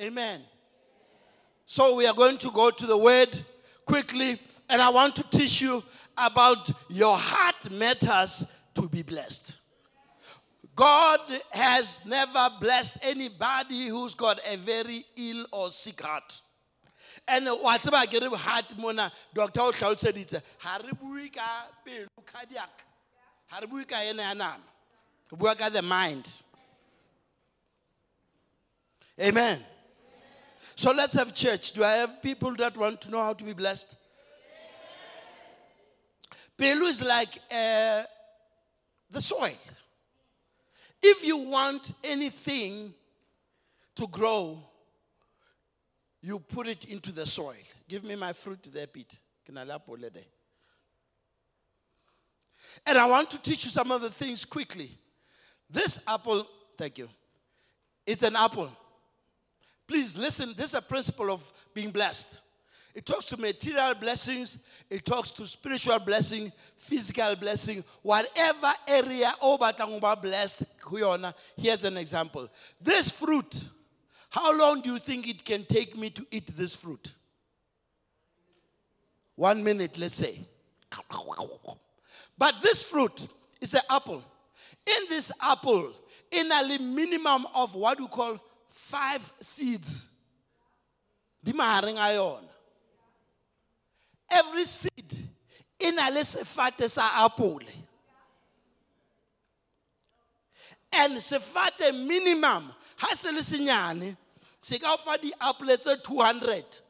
Amen. So we are going to go to the word quickly, and I want to teach you about your heart matters to be blessed. God has never blessed anybody who's got a very ill or sick heart. And wa tseba ke re heart mona doctor o tlhalosseditse ha re bue ka pelo cardiac ha re the mind amen so let's have church do i have people that want to know how to be blessed pelo is like uh, the soil if you want anything to grow you put it into the soil. Give me my fruit there, Pete. And I want to teach you some of the things quickly. This apple, thank you. It's an apple. Please listen, this is a principle of being blessed. It talks to material blessings, it talks to spiritual blessing, physical blessing, whatever area oh, over blessed. Here's an example. This fruit how long do you think it can take me to eat this fruit? One minute, let's say. But this fruit is an apple. In this apple, in a minimum of what we call five seeds. Every seed in a sefate sa apple. And sefate minimum has a se ka fa diapole tse 200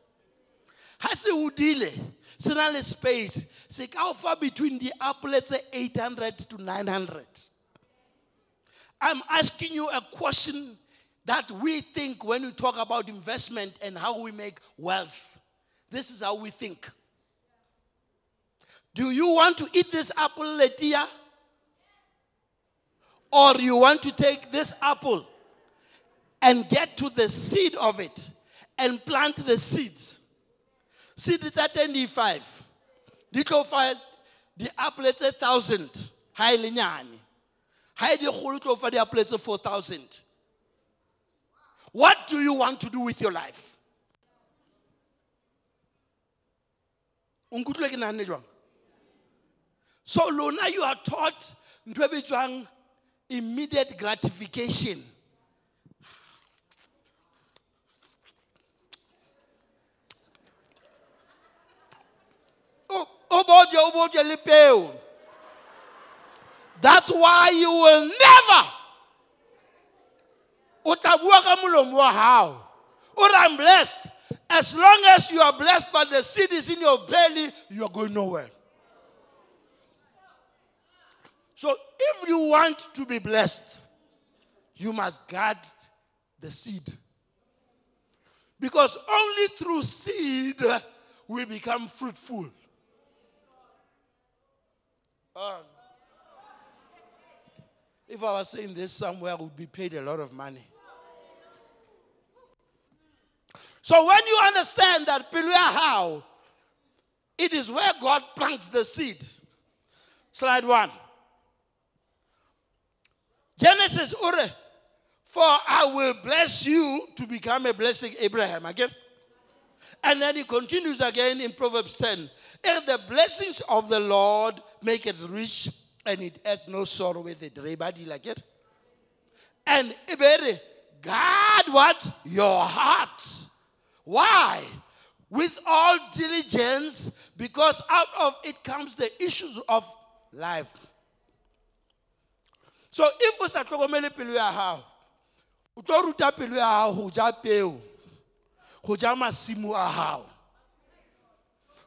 ha se hodile se na le space se ka fa between diapole tse 800 to 900 i'm asking you a question that we think when we talk about investment and how we make wealth this is how we think do you want to eat this apple letia or you want to take this apple and get to the seed of it and plant the seeds. Seed is at 25. Dito fa the apple tse 1000 ha ile nyane. Ha di kgolo tlo di apple tse 4000. What do you want to do with your life? So lona you are taught immediate gratification. That's why you will never o I'm blessed. As long as you are blessed but the seed is in your belly, you are going nowhere. So if you want to be blessed, you must guard the seed. Because only through seed we become fruitful. Um, if I was saying this somewhere, I would be paid a lot of money. So when you understand that Piluya how, it is where God plants the seed. Slide one. Genesis Ure, for I will bless you to become a blessing, Abraham. Again. And then he continues again in Proverbs 10. If the blessings of the Lord make it rich and it adds no sorrow with it. Everybody like it? And God what? Your heart. Why? With all diligence, because out of it comes the issues of life. So if we sa tlhokomele pelo ya gago o tlo ruta pelo ya gago go ja peo go ja masimo a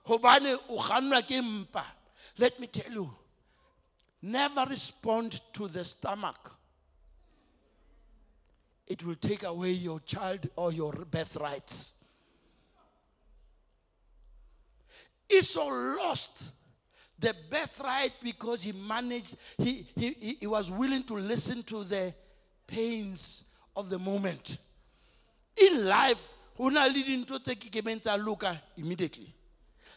o mpa let me tell you never respond to the stomach it will take away your child or your birthrights esau lost. The birthright because he managed he, he, he was willing to listen to the pains of the moment. In life go na le dintho tse ke kemeng tsa loka immediately.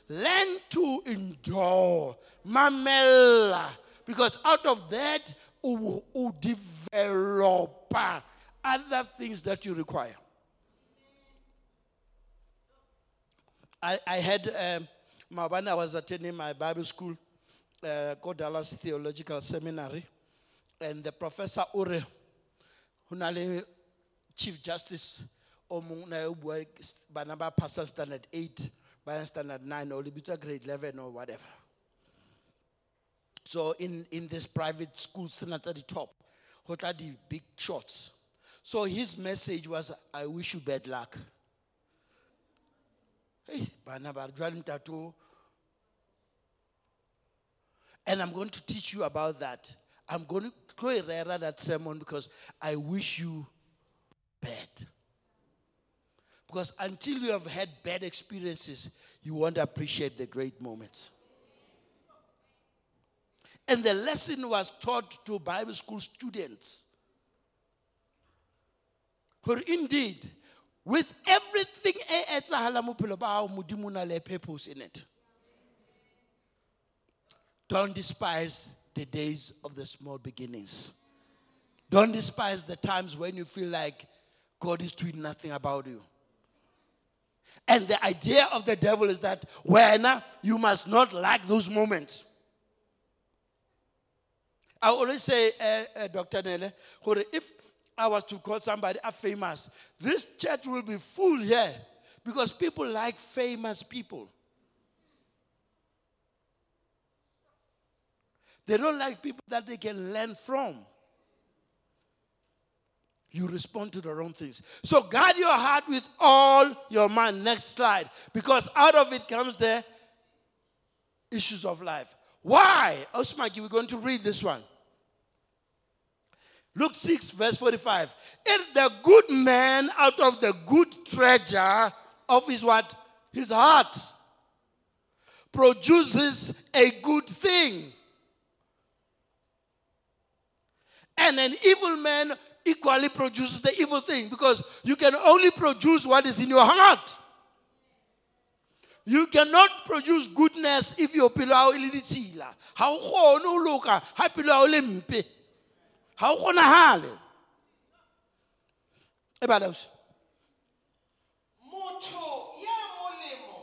Learn to endure mamela, because out of that you develop other things that you require. I, I had, um, my, when I was attending my Bible school, uh, called Dallas Theological Seminary, and the professor Ure, who Chief Justice, o mong na o bua bana ba standard 8, by standard 9, or grade 11 or whatever. So in, in this private school, standard at the top, what are the big shots? So his message was, I wish you bad luck. Bana and I'm going to teach you about that. I'm going to go rare that sermon because I wish you bad. Because until you have had bad experiences, you won't appreciate the great moments. And the lesson was taught to Bible school students. For indeed, with everything e etsahala mo phelo ba hao modimo na le purpose in it. Don't despise the days of the small beginnings. Don't despise the times when you feel like God is doing nothing about you. And the idea of the devil is that when you must not like those moments. I always say, uh, uh, Dr. Nele, if I was to call somebody a famous, this church will be full here because people like famous people. They don't like people that they can learn from. You respond to the wrong things. So guard your heart with all your mind. Next slide. Because out of it comes the issues of life. Why? Oh, Osmaki, we're going to read this one. Luke 6, verse 45. If the good man out of the good treasure of his what? His heart produces a good thing and an evil man equally produces the evil thing because you can only produce what is in your heart. You cannot produce goodness if your pelo ya hao e le ditshila. Ha o kgone ho loka ha pelo ya hao le mpe. Ha o kgonahale. E bala ausi. motho ya molemo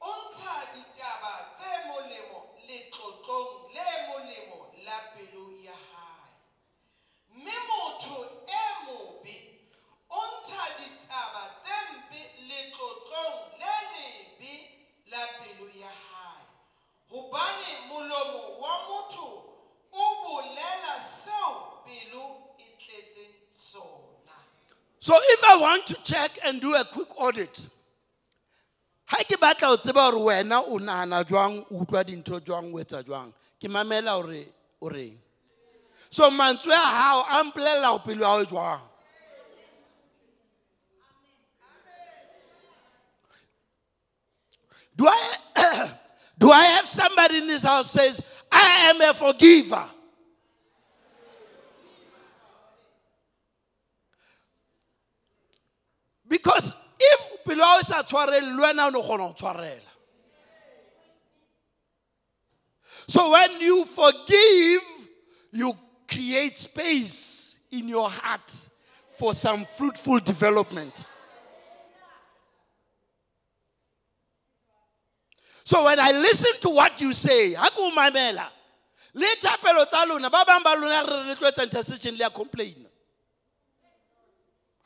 o ntsha ditaba tse molemo letlotlong le molemo la pelo ya hae mme motho e mobe o ntsha ditaba tse mpe letlotlong le lebe la pelo ya hae hobane molomo wa motho o bolela seo pelo e tletseng sona So if I want to check and do a quick audit, ha ke batla ho tseba hore wena o nahana jwang o utlwa dintho jwang o etsa jwang? Ke mamela hore o reng? So mantswe a hao a mpolella ho pelo ya e jwang? Do I, do I have somebody in this house says I am a forgiver Because if pelo ya hao e sa tshwarelle le wena o no kgona ho tshwarela. So when you forgive, you create space in your heart for some fruitful development. So when I listen to what you say, ha ke o mamela, le thapelo tsa lona, ba bang ba lona re re le intercession le ya complain. o bua ntho e naganeng ya arabe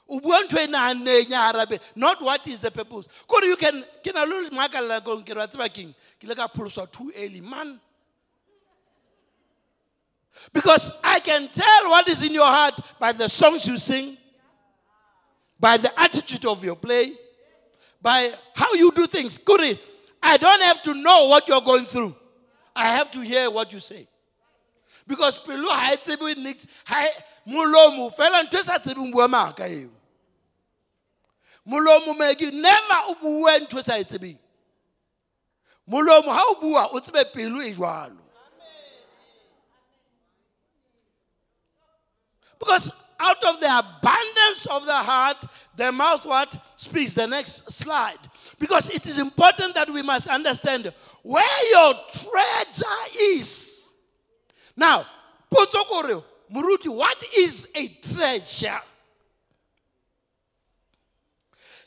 not what is the purpose. Kore you can na le maakalela kong ke re wa tseba keng ke le ka pholoswa too early man. Because i can tell what is in your heart by the songs you sing by the attitude of your play by how you do things. Kore i don't have to know what you're going through. I have to hear what you say. Because pelo ha e tsebe e- molomo fela ntho e sa tsebeng bua maaka eo. Molomo meki never o bue ntho e sa e tsebeng. Molomo ha o bua o tsebe pelo e jwalo. Because out of the abundance of the heart the mouth what speaks the next slide. Because it is important that we must understand where your treasure is. Now potso kore moruti what is a treasure?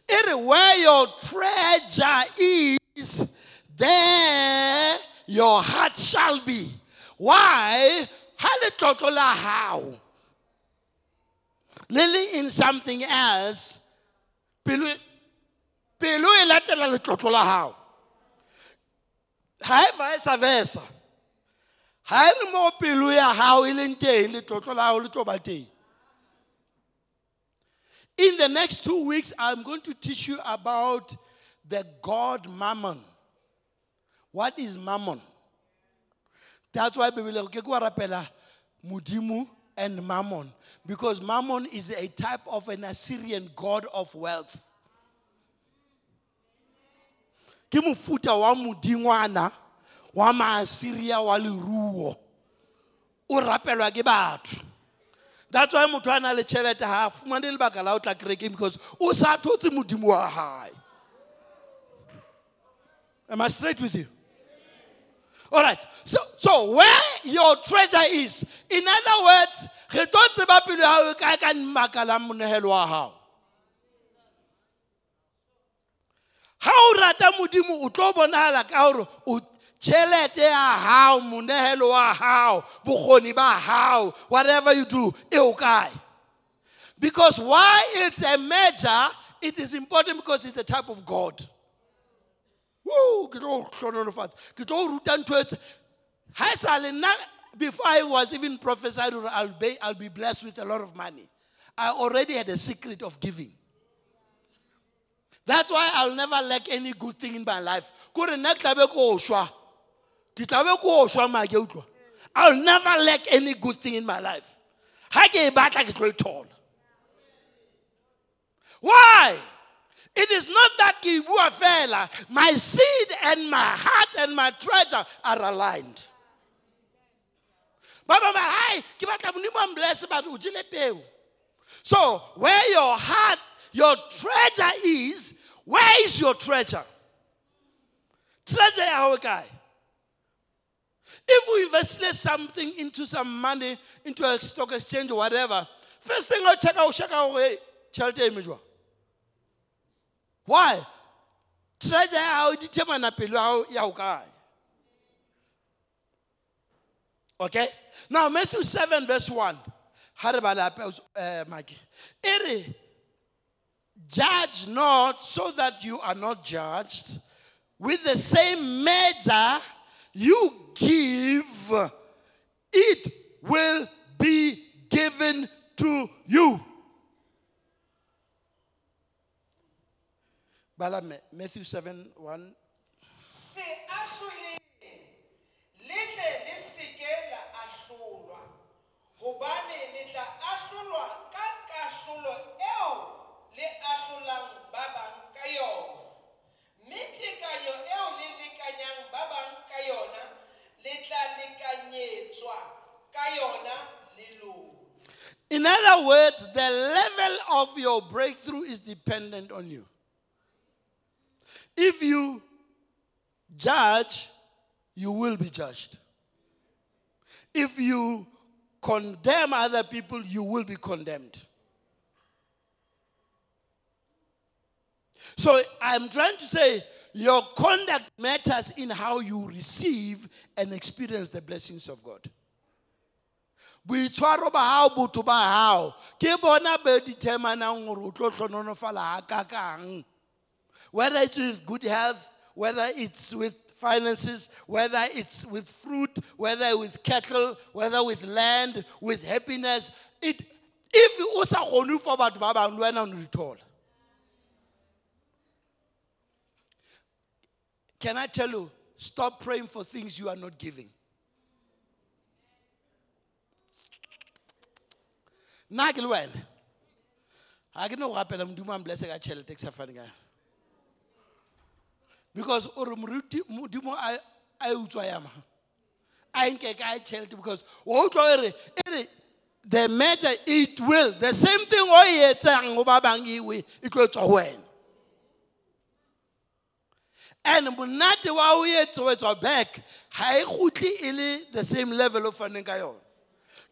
E where your treasure is there your heart shall be. Why? Le le in something else. Pelo e latela letlotlo la ha e vice versa ha e re mo pelo ya hao e leng teng letlotlo la hao le tlo ba teng in the next two weeks, I'm going to teach you about the God Mammon. What is Mammon? That's why Bible ke kwa rapela Mudimu and Mammon because Mammon is a type of an Assyrian god of wealth. Ke mofuta wa modingwana wa maassyria wa leruo. O rapelwa ke batho. That's why motho a na le tšhelete ha a fumane lebaka la o tla kerekeng because o sa thotse modimo wa hae. Am I straight with you? All right. So, so where your treasure is, in other words, re tlo tseba pelo ya e kae ka mmaka la monehelo wa hao. Ha o rata modimo o tlo bonahala ka hore o tšhelete ya hao monehelo wa hao bokgoni ba hao whatever you do e o kae because why it's a measure it is important because it's a type of god ke tlo o hlohonolofatsa. Ke tlo ruta ntho e ha sa le nna before i was even prophesied I'll be, I'll be blessed with a lot of money i already had a secret of giving that's why I'll never lack any good thing in my life. Kore nna ke tla ko shwa. I'll never lack any good thing in my life. Ha ke e batla ke tlo e thola. Why? It is not that ke bua fela. My seed and my heart and my treasure are aligned. So, where your heart, your treasure is, where is your treasure? Treasure ya hao? If we invested something into some money, into a stock exchange or whatever, first thing I'll check out, check out, e eme jwang? Why? Treasure e determine pelo ya hao ya. Okay? Now, Matthew 7, verse 1. Ha re bala hape, eh. E re, Judge not so that you are not judged. With the same measure you give, it will be given to you. Bala Ma- Matthew 7 1. se ahloleng le tle le seke la ahlolwa hobane le tla ahlolwa ka kahlolo eo le ahlolang ba bang ka yona eo le lekanyang ba bang ka yona le tla lekanyetswa ka yona le lona In other words, the level of your breakthrough is dependent on you. If you judge, you will be judged. If you condemn other people, you will be condemned. So I'm trying to say your conduct matters in how you receive and experience the blessings of God. boitshwaro ba hao botho ba hao. Ke bona determinang gore o tlo tlhononofala ha kakang whether it's with good health whether it's with finances whether it's with fruit whether with cattle whether with land with happiness it if o sa kgone for batho ba bang le wena o thola can i tell you stop praying for things you are not giving. Nna ke le wena? Ga ke no go gapela modimo a blesse ka tšhelete ke sa fane ka because o re moruti modimo a e utswa yama a nke ka e tšhelete because wa utlwa e re e the measure it will the same thing o e etsang go ba bang ewe e wena and monate wa o etse o etswa back ga e gotle e le the same level o faneng ka yona.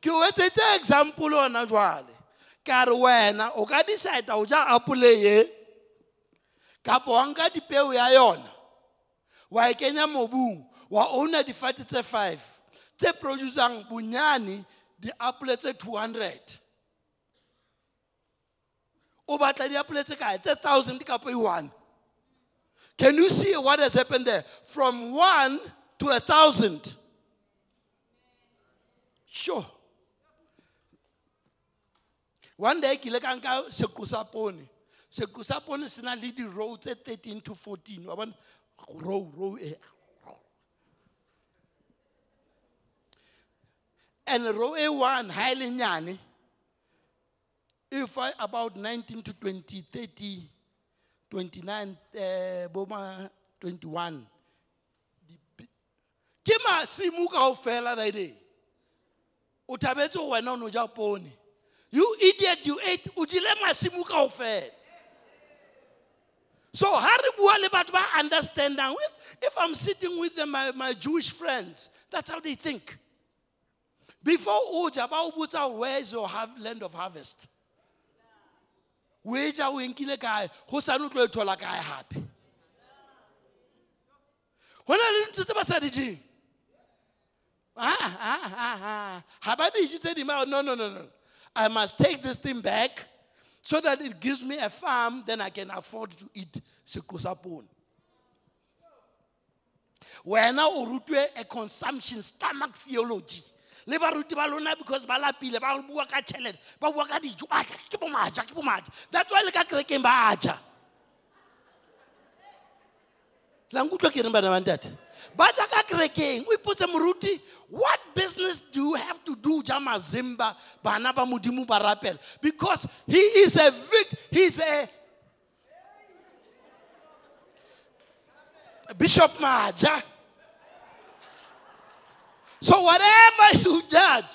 Ke o etsetse example ona jwale. Ka re wena o ka decide o ja apole ye kapo wa nka dipeo ya yona wa e kenya mobung wa owna difate tse five tse producang bonyane diapole tse two hundred. O batla diapole tse kae? Tse thousand kapo e one can you see what has happened there? From one to a thousand. Sure. One day ke ile ka nka seqo sa pone seqo se di-row tse 13 to 14 wa bona row row and row e one ha e e fa about 19 to 20 30 29 eh, boma 21 Di- ke masimo kaofela that day o thabetse go wena o no ja pone you idiot you ate o jele masimo kaofela. So ha re bua le batho ba understandang if i'm sitting with them, my, my jewish friends that's how they think. Before o ja ba o botsa where is your land of harvest o e ja o e nkile kae go sane o tlo e thola kae gape go na le ntho tse ba sa di jeng Ah, ah, ah, ah. About this? You said, no, no, no, no. I must take this thing back so that it gives me a farm, then I can afford to eat sekusapon. wena o rutwe a consumption stomach theology le baruti ba lona because ba lapile ba bua ka tšhelete ba bua ka dijo. A ja ke bomaja ke bomaja. That's why le ka kerekeng ba ja la nkutlwa ke reng bana ba ntate? Ba ja ka kerekeng o ipotse moruti what business do you have to do ja mazimba bana ba modimo ba rapela? Because he is a vict he's a bishop maja so whatever you judge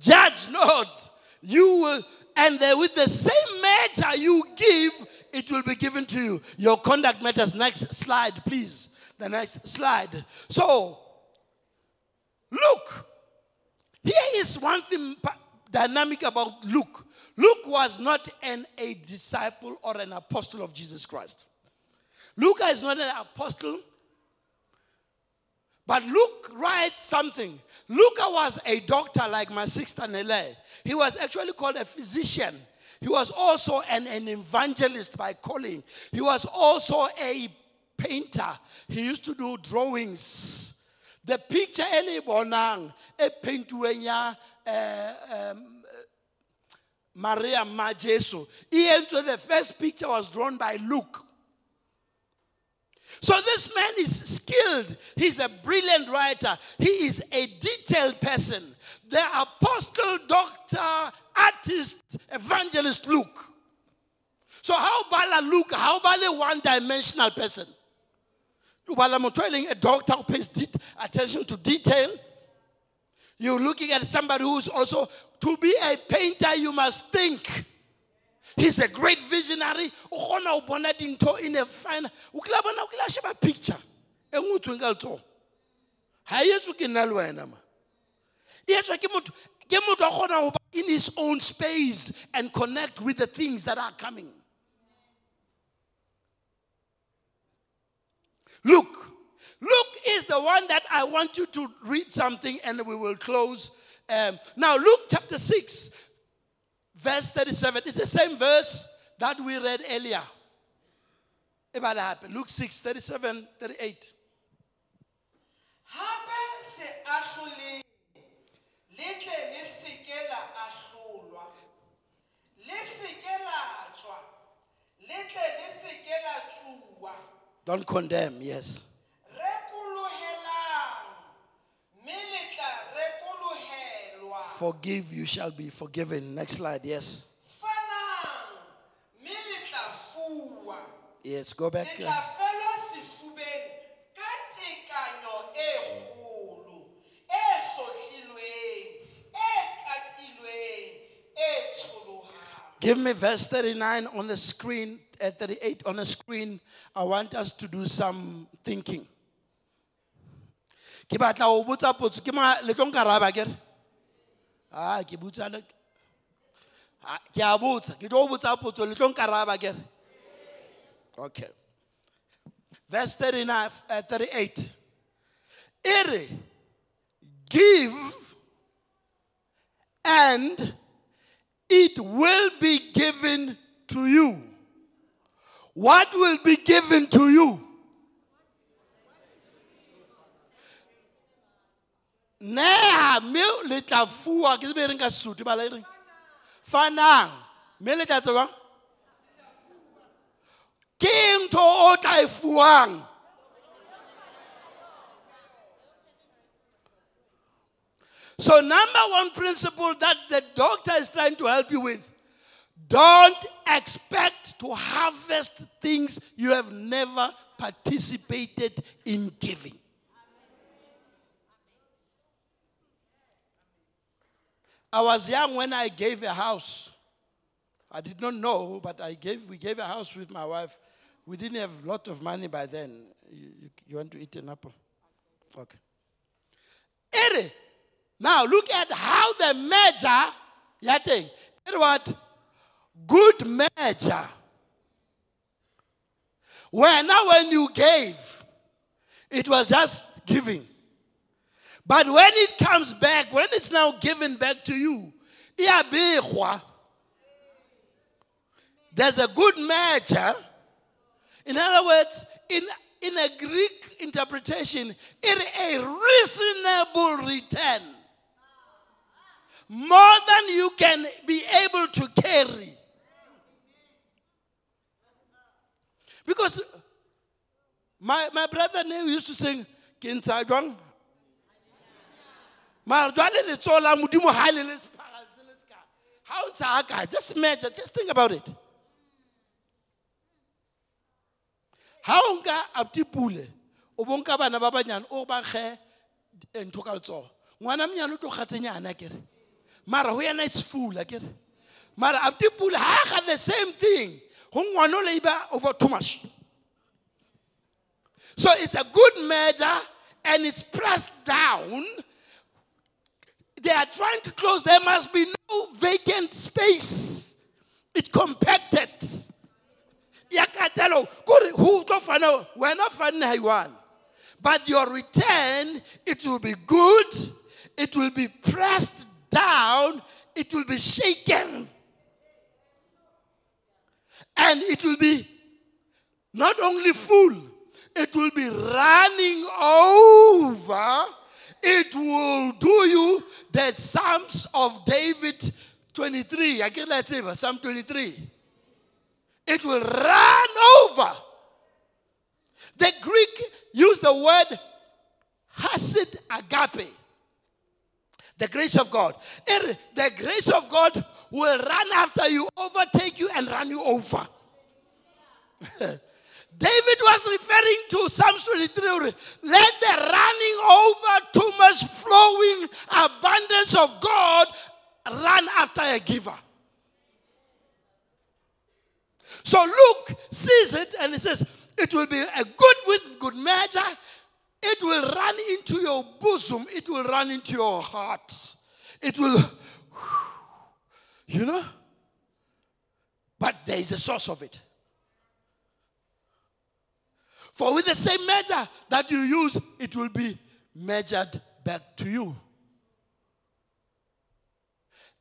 judge not. You will and then with the same measure you give it will be given to you. Your conduct matters. Next slide please. The next slide. So look. Here is one thing dynamic about luke. Luke was not an a disciple or an apostle of jesus christ. Luke is not an apostle but Luke writes something. Luke was a doctor like my sister Nele. He was actually called a physician. He was also an, an evangelist by calling. He was also a painter. He used to do drawings. The picture ele bonang e paintuweng ya eh, Maria Majesu. He entered the first picture was drawn by Luke. So this man is skilled. He's a brilliant writer. He is a detailed person. The apostle, doctor, artist, evangelist Luke. So how about a Luke? How about a one-dimensional person? Ubala motho a doctor who pays det- attention to detail. You're looking at somebody who's also to be a painter. You must think. He's a great visionary. In a fine. Picture. E nngwe tsweng ka in his own space and connect with the things that are coming. Look, Luke is the one that I want you to read something and we will close. Um, now, Luke chapter 6, verse 37. It's the same verse that we read earlier. About happen. Luke 6, 37, 38. Hape se ahloleng, le tle le se ke la ahlolwa. Le se ke la tswa, le tle le se ke la tsuwa. Don't condemn, yes. Rekolohelang, mme le tla rekolohelwa. Forgive, you shall be forgiven. Next slide, yes. Fanang, mme le tla fuwa. Yes, go back. Uh, tla felwa sefubeng ka tekanyo kgolo, hlohlilweng, katilweng, tsholohang. Give me verse 39 on the screen, uh, 38 on the screen. I want us to do some thinking. Ke batla ho botsa potso ke ma le tlo nkaraba ke re? Ah, ke botsa le Ah, ke a botsa, ke tlo botsa potso le tlo nkaraba ke re? Okay. verse 39, uh, 38. Ere, give, and it will be given to you. What will be given to you? Neha mme le tla fuwa ke tsebe e reng ka sesotho ba la e reng? Fanang. Mme le tla tsebang ke ntho o tla e fuwang. So, number one principle that the doctor is trying to help you with don't expect to harvest things you have never participated in giving. I was young when I gave a house. I did not know, but I gave, we gave a house with my wife. We didn't have a lot of money by then. You, you, you want to eat an apple? Okay. Ere. Now look at how the measure, yate, it what? Good measure. When now when you gave, it was just giving. But when it comes back, when it's now given back to you, there's a good measure. In other words, in, in a Greek interpretation, it is a reasonable return. More than you can be able to carry. Because my, my brother Neil used to sing, Kinsajwang. Mara jwale letsoho la modimo ha le le sephagatse le seka. Ha o just measure just think about it. Ha o nka aptipule o bo nka bana ba banyane o ba kge ntho ka letsoho. Ngwana monyane o tlo kgatsenyana kere. Mara ho yena it's full akere mara aptipule ha a ga the same thing. Ho ngwana o over too much. So it's a good measure and it's pressed down they are trying to close, there must be no vacant space. It's compacted. Yakatelo, who go We're not finding one. But your return, it will be good, it will be pressed down, it will be shaken. And it will be not only full, it will be running over it will do you that Psalms of David 23. I get that say Psalm 23. It will run over. The Greek used the word hasid agape. The grace of God. It, the grace of God will run after you, overtake you, and run you over. David was referring to Psalms 23. Let the running over too much flowing abundance of God run after a giver. So Luke sees it and he says, It will be a good with good measure. It will run into your bosom. It will run into your heart. It will, you know? But there is a source of it. For with the same measure that you use, it will be measured back to you.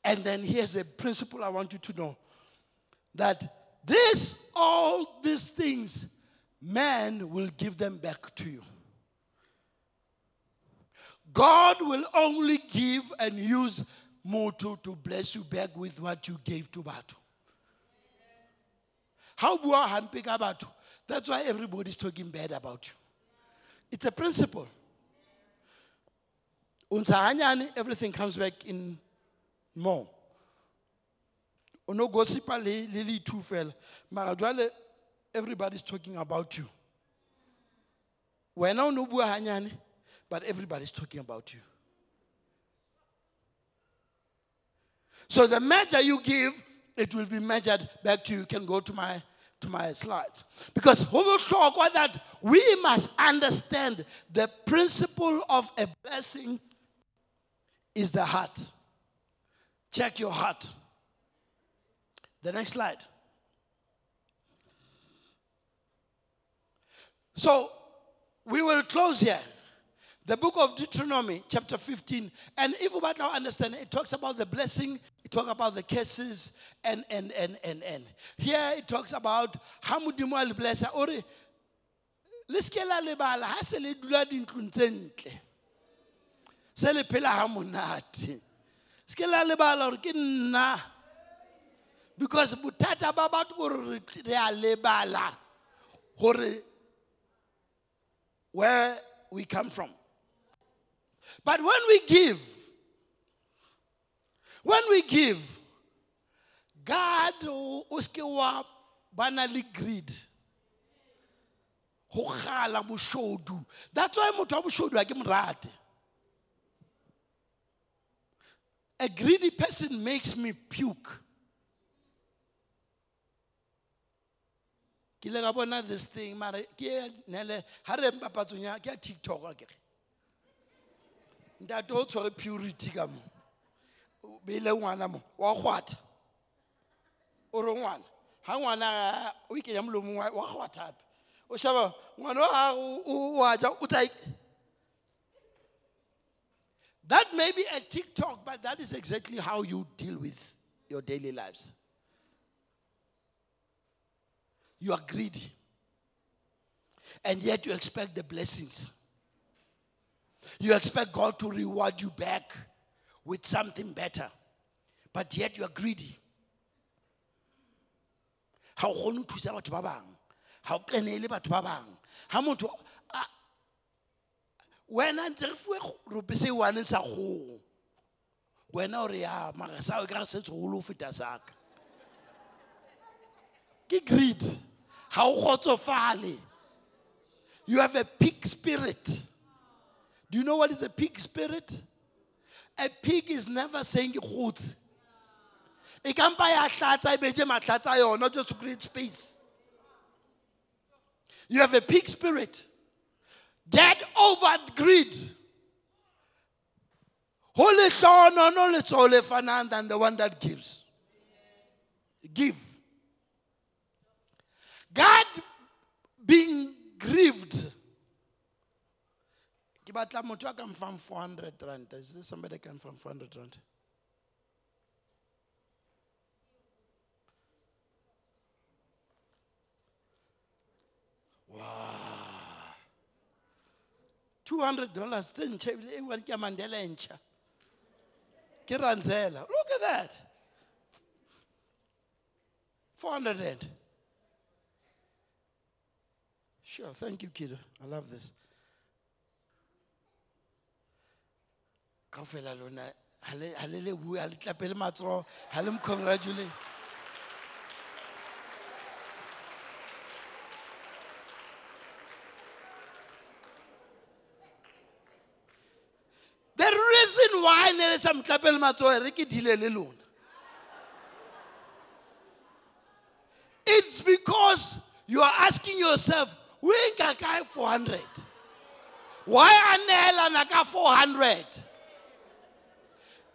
And then here's a principle I want you to know that this, all these things, man will give them back to you. God will only give and use Moto to bless you back with what you gave to Batu. How bua handpick Batu? That's why everybody's talking bad about you. It's a principle. Everything comes back in more. Ono gossipa le le two fell. Everybody's talking about you. Wena no bua hanyani, but everybody's talking about you. So the measure you give, it will be measured back to you. You can go to my to my slides. Because we will talk about that we must understand the principle of a blessing is the heart. Check your heart. The next slide. So we will close here. The book of Deuteronomy, chapter 15. And if we want to understand, it talks about the blessing, it talks about the curses, and and and and and. Here it talks about how modimo a le blessa. Ore le ske la lebala ha se le dula dintlong tse ntle. Lebala nna. Because bothata ba batho gore re lebala gore where we come from. But when we give, when we give, God o ske wa bana le greed. Ho kgala boshodu. That's why motho wa boshodu ha ke mo rate. A greedy person makes me puke. ke ile ka bona this thing mara ke nele ha re papatsong ya ke tiktok a kere ntate o tshwere purity ka mo o beile ngwana mo wa kgwatha o re ngwana ha ngwana o ikenya molomong wa wa kgwatha hape o shaba ngwana wa gago wa ja o tla that may be a tiktok but that is exactly how you deal with your daily lives you are greedy. And yet you expect the blessings. You expect God to reward you back with something better. But yet you are greedy. How o kgone ho thusa batho ba bang. Ha o kenele batho ba bang. Ha motho wena ntse re fuwe rope se one sa kgogo wena o re ya mara sa o ka re se tshogolo ho feta saka ke greed. O you have a pig spirit do you know what is a pig spirit? A pig is never saying kgotse e kampa ya hlatsa e beje mahlatsa a yona just to create space. You have a pig spirit. Get over greed ho lehlonono letsoho le fanang than the one that gives. Give. God being grieved. Ke batla motho a ka mfang 400 rand. Is there somebody can fang 400 rand? Wow. 200 dollars tse ntšha ebile e bane ke mandela e ntšha ke ranzela look at that 400 rand Sure, thank you, kiddo. I love this. Lona le le le bue le tlapele matsoho ha le congratulate. The reason why ne le sa mtlapele matsoho re ke dile le lona. It's because you are asking yourself, when ka kae 400? Why anela ka 400?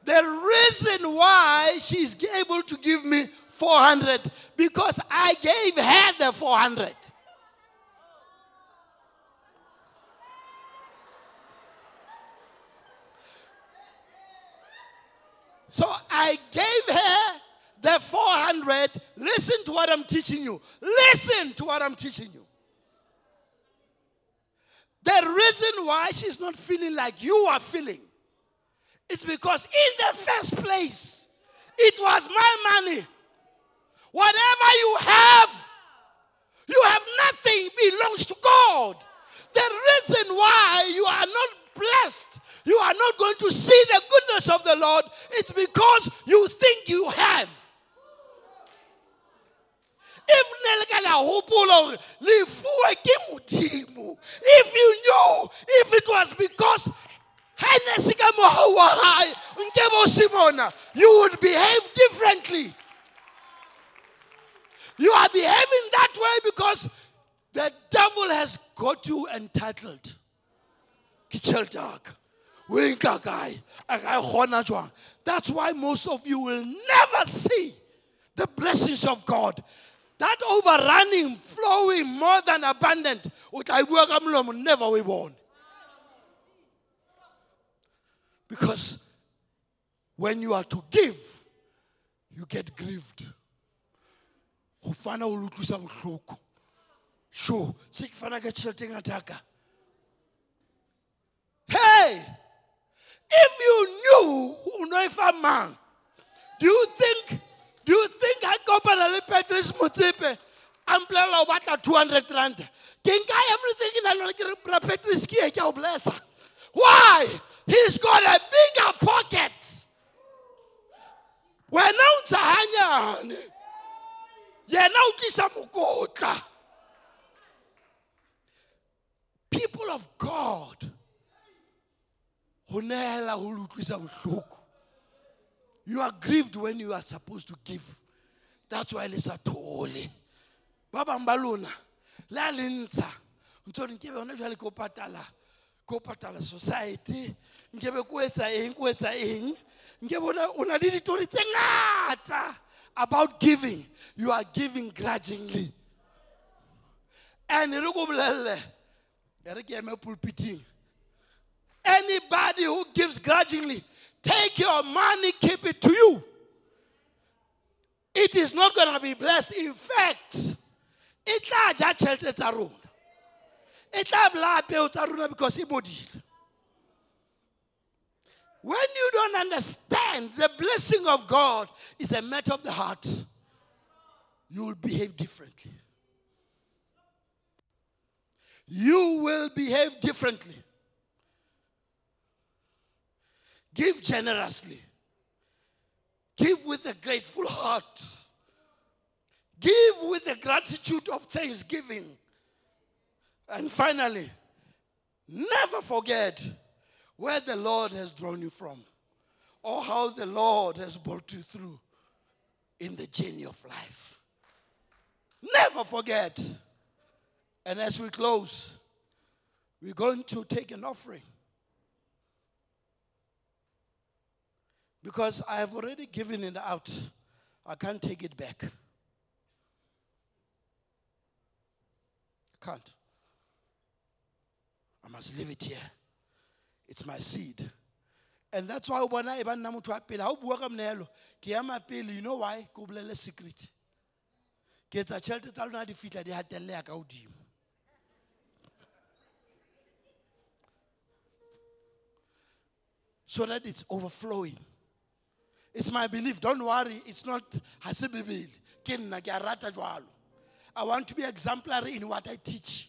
The reason why she's able to give me 400 because I gave her the 400. So I gave her the 400. Listen to what I'm teaching you. Listen to what I'm teaching you. The reason why she's not feeling like you are feeling it's because in the first place, it was my money. Whatever you have, you have nothing belongs to God. The reason why you are not blessed, you are not going to see the goodness of the Lord, it's because you think you have. If you knew if it was because You would behave differently. You are behaving that way because the devil has got you entitled. That's why most of you will never see the blessings of God. That overrunning flow overflowing more than abundant bua ka molomo never o e because when you are to give you get grieved. Go fana o hey if you knew o no e fa mang do you think do you think I kopana le Patrice a mpolelela o batla 200 rand. Ke nka everything ke na le yone ke bra Patrice a why? He's got a bigger pocket. Wena o ntsha hanyane? Yena o tlisa mokotla people of god go neela go le utlwisa bohloko you are grieved when you are supposed to give. That's why le sa thole. Ba bangwe ba lona le a le ntsha. Ntse ke o patala ke o patala society. Nkebe ko etsa eng ko etsa eng? Nkebe ona- o na le ditori tse ngata about giving. You are giving grudgingly. And re ko bolelele re ke eme pulpiting. Anybody who gives grudgingly take your money keep it to you. It is not going to be blessed. In fact e tla ja tšhelete tsa rona e tla bolaya peo tsa rona because e bodile when you don't understand the blessing of god is a matter of the heart. You will behave differently. You will behave differently. Give generously. Give with a grateful heart. Give with the gratitude of thanksgiving and finally never forget where the lord has drawn you from or how the lord has brought you through in the journey of life never forget and as we close we're going to take an offering because I have already given it out. I can't take it back. Can't. I must leave it here. It's my seed. And that's why I even motho wa pele ha o bua ka moneelo ke ema pele you know why? Ke o bolele secret. Ke etsa tšhelete tsa lona di fitlha di hatelle ya ka godimo so that it's overflowing. It's my belief. Don't worry. It's not ha se bebele. Ke nna a rata jwalo. I want to be exemplary in what i teach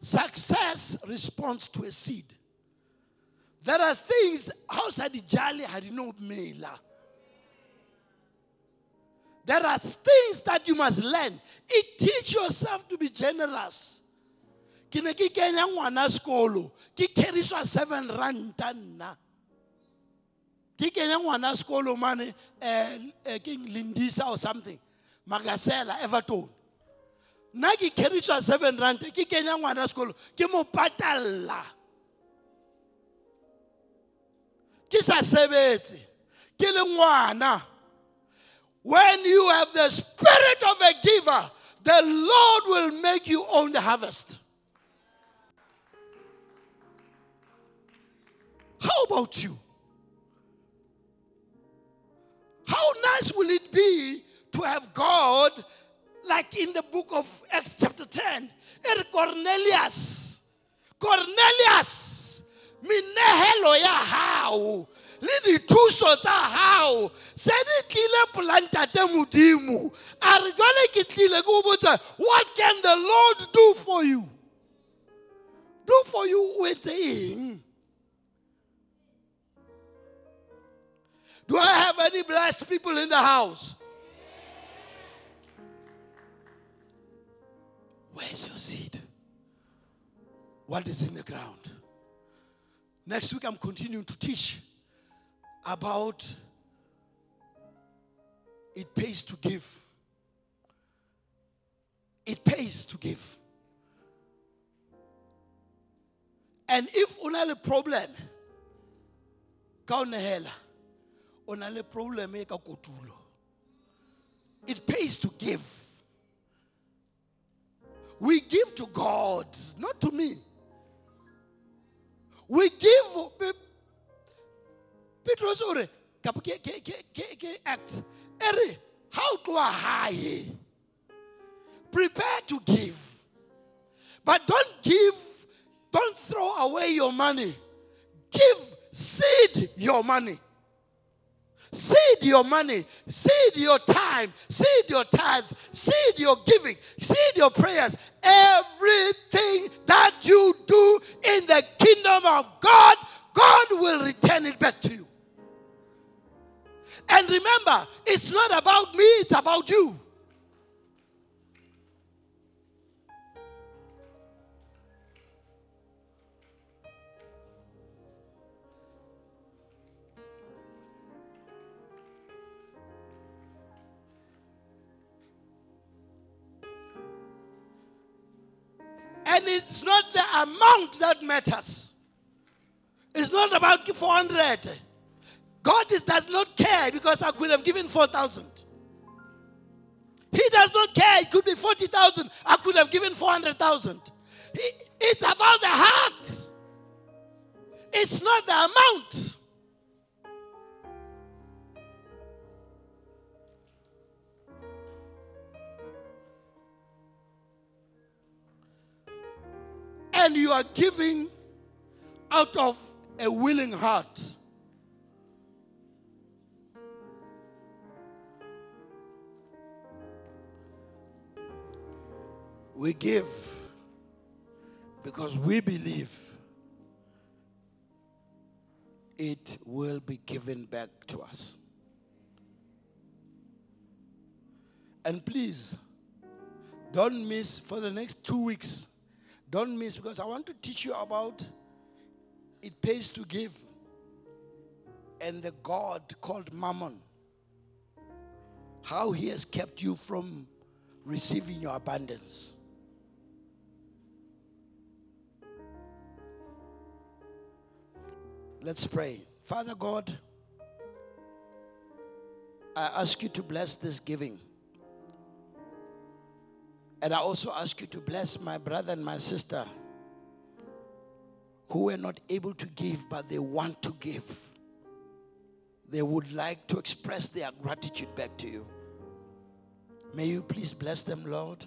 success responds to a seed. There are things outside the jali had no mela there are things that you must learn. It teach yourself to be generous. Ke ne ke kenya ngwana sekolo ke carriswa seven ranta nna. Ke mane um ke lindisa or something. Magasela everton nna ke seven rand ke kenya ngwana sekolo ke mo patalla. Ke sa sebetse ke le ngwana. When you have the spirit of a giver the lord will make you own the harvest. How about you? How nice will it be to have God, like in the book of Acts chapter 10, and Cornelius. Cornelius, minehelo ya hao le dithuso tsa hao se di tlile polantate modimo a re jwale ke tlile ke botsa what can the lord do for you do for you o etse Do I have any blessed people in the house? Where's your seed? What is in the ground? Next week, I'm continuing to teach about it pays to give. It pays to give. And if o na le problem ka o nehela o na problem e ka kotulo it pays to give we give to God not to me. We give Pe- Petrus o ke ke ke ke ke act. How to high? Prepare to give. But don't give don't throw away your money. Give seed your money Seed your money, seed your time, seed your tithe, seed your giving, seed your prayers. Everything that you do in the kingdom of God, God will return it back to you. And remember, it's not about me, it's about you. And it's not the amount that matters. It's not about 400. God is, does not care because I could have given 4,000. He does not care. It could be 40,000. I could have given 400,000. It's about the heart. It's not the amount. And you are giving out of a willing heart. We give because we believe it will be given back to us. And please, don't miss for the next two weeks. Don't miss because I want to teach you about it pays to give and the God called Mammon. How he has kept you from receiving your abundance. Let's pray. Father God, I ask you to bless this giving. And I also ask you to bless my brother and my sister who were not able to give, but they want to give. They would like to express their gratitude back to you. May you please bless them, Lord.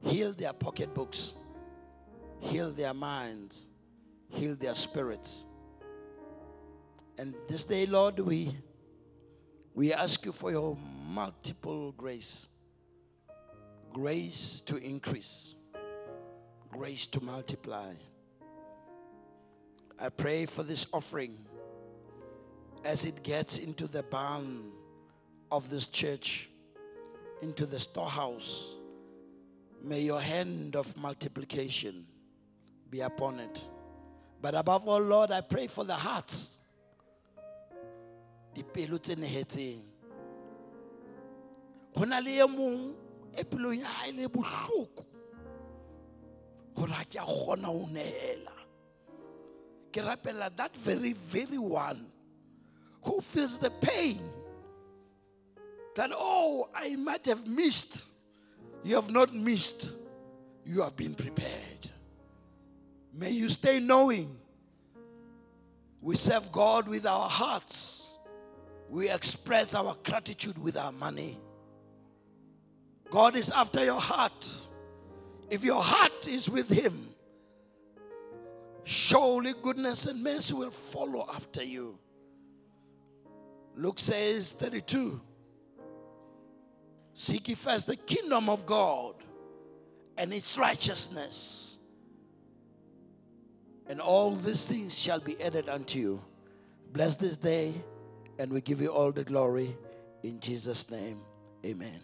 Heal their pocketbooks, heal their minds, heal their spirits. And this day, Lord, we, we ask you for your multiple grace grace to increase, grace to multiply. I pray for this offering as it gets into the barn of this church, into the storehouse. May your hand of multiplication be upon it. But above all, Lord, I pray for the hearts. Dipelo tse mong e ya hae bohloko hore ha ke a kgona ho nehela. Ke that very, very one who feels the pain that, oh, I might have missed. You have not missed, you have been prepared. May you stay knowing we serve God with our hearts, we express our gratitude with our money. God is after your heart. If your heart is with Him, surely goodness and mercy will follow after you. Luke says 32 Seek ye first the kingdom of God and its righteousness, and all these things shall be added unto you. Bless this day, and we give you all the glory in Jesus' name. Amen.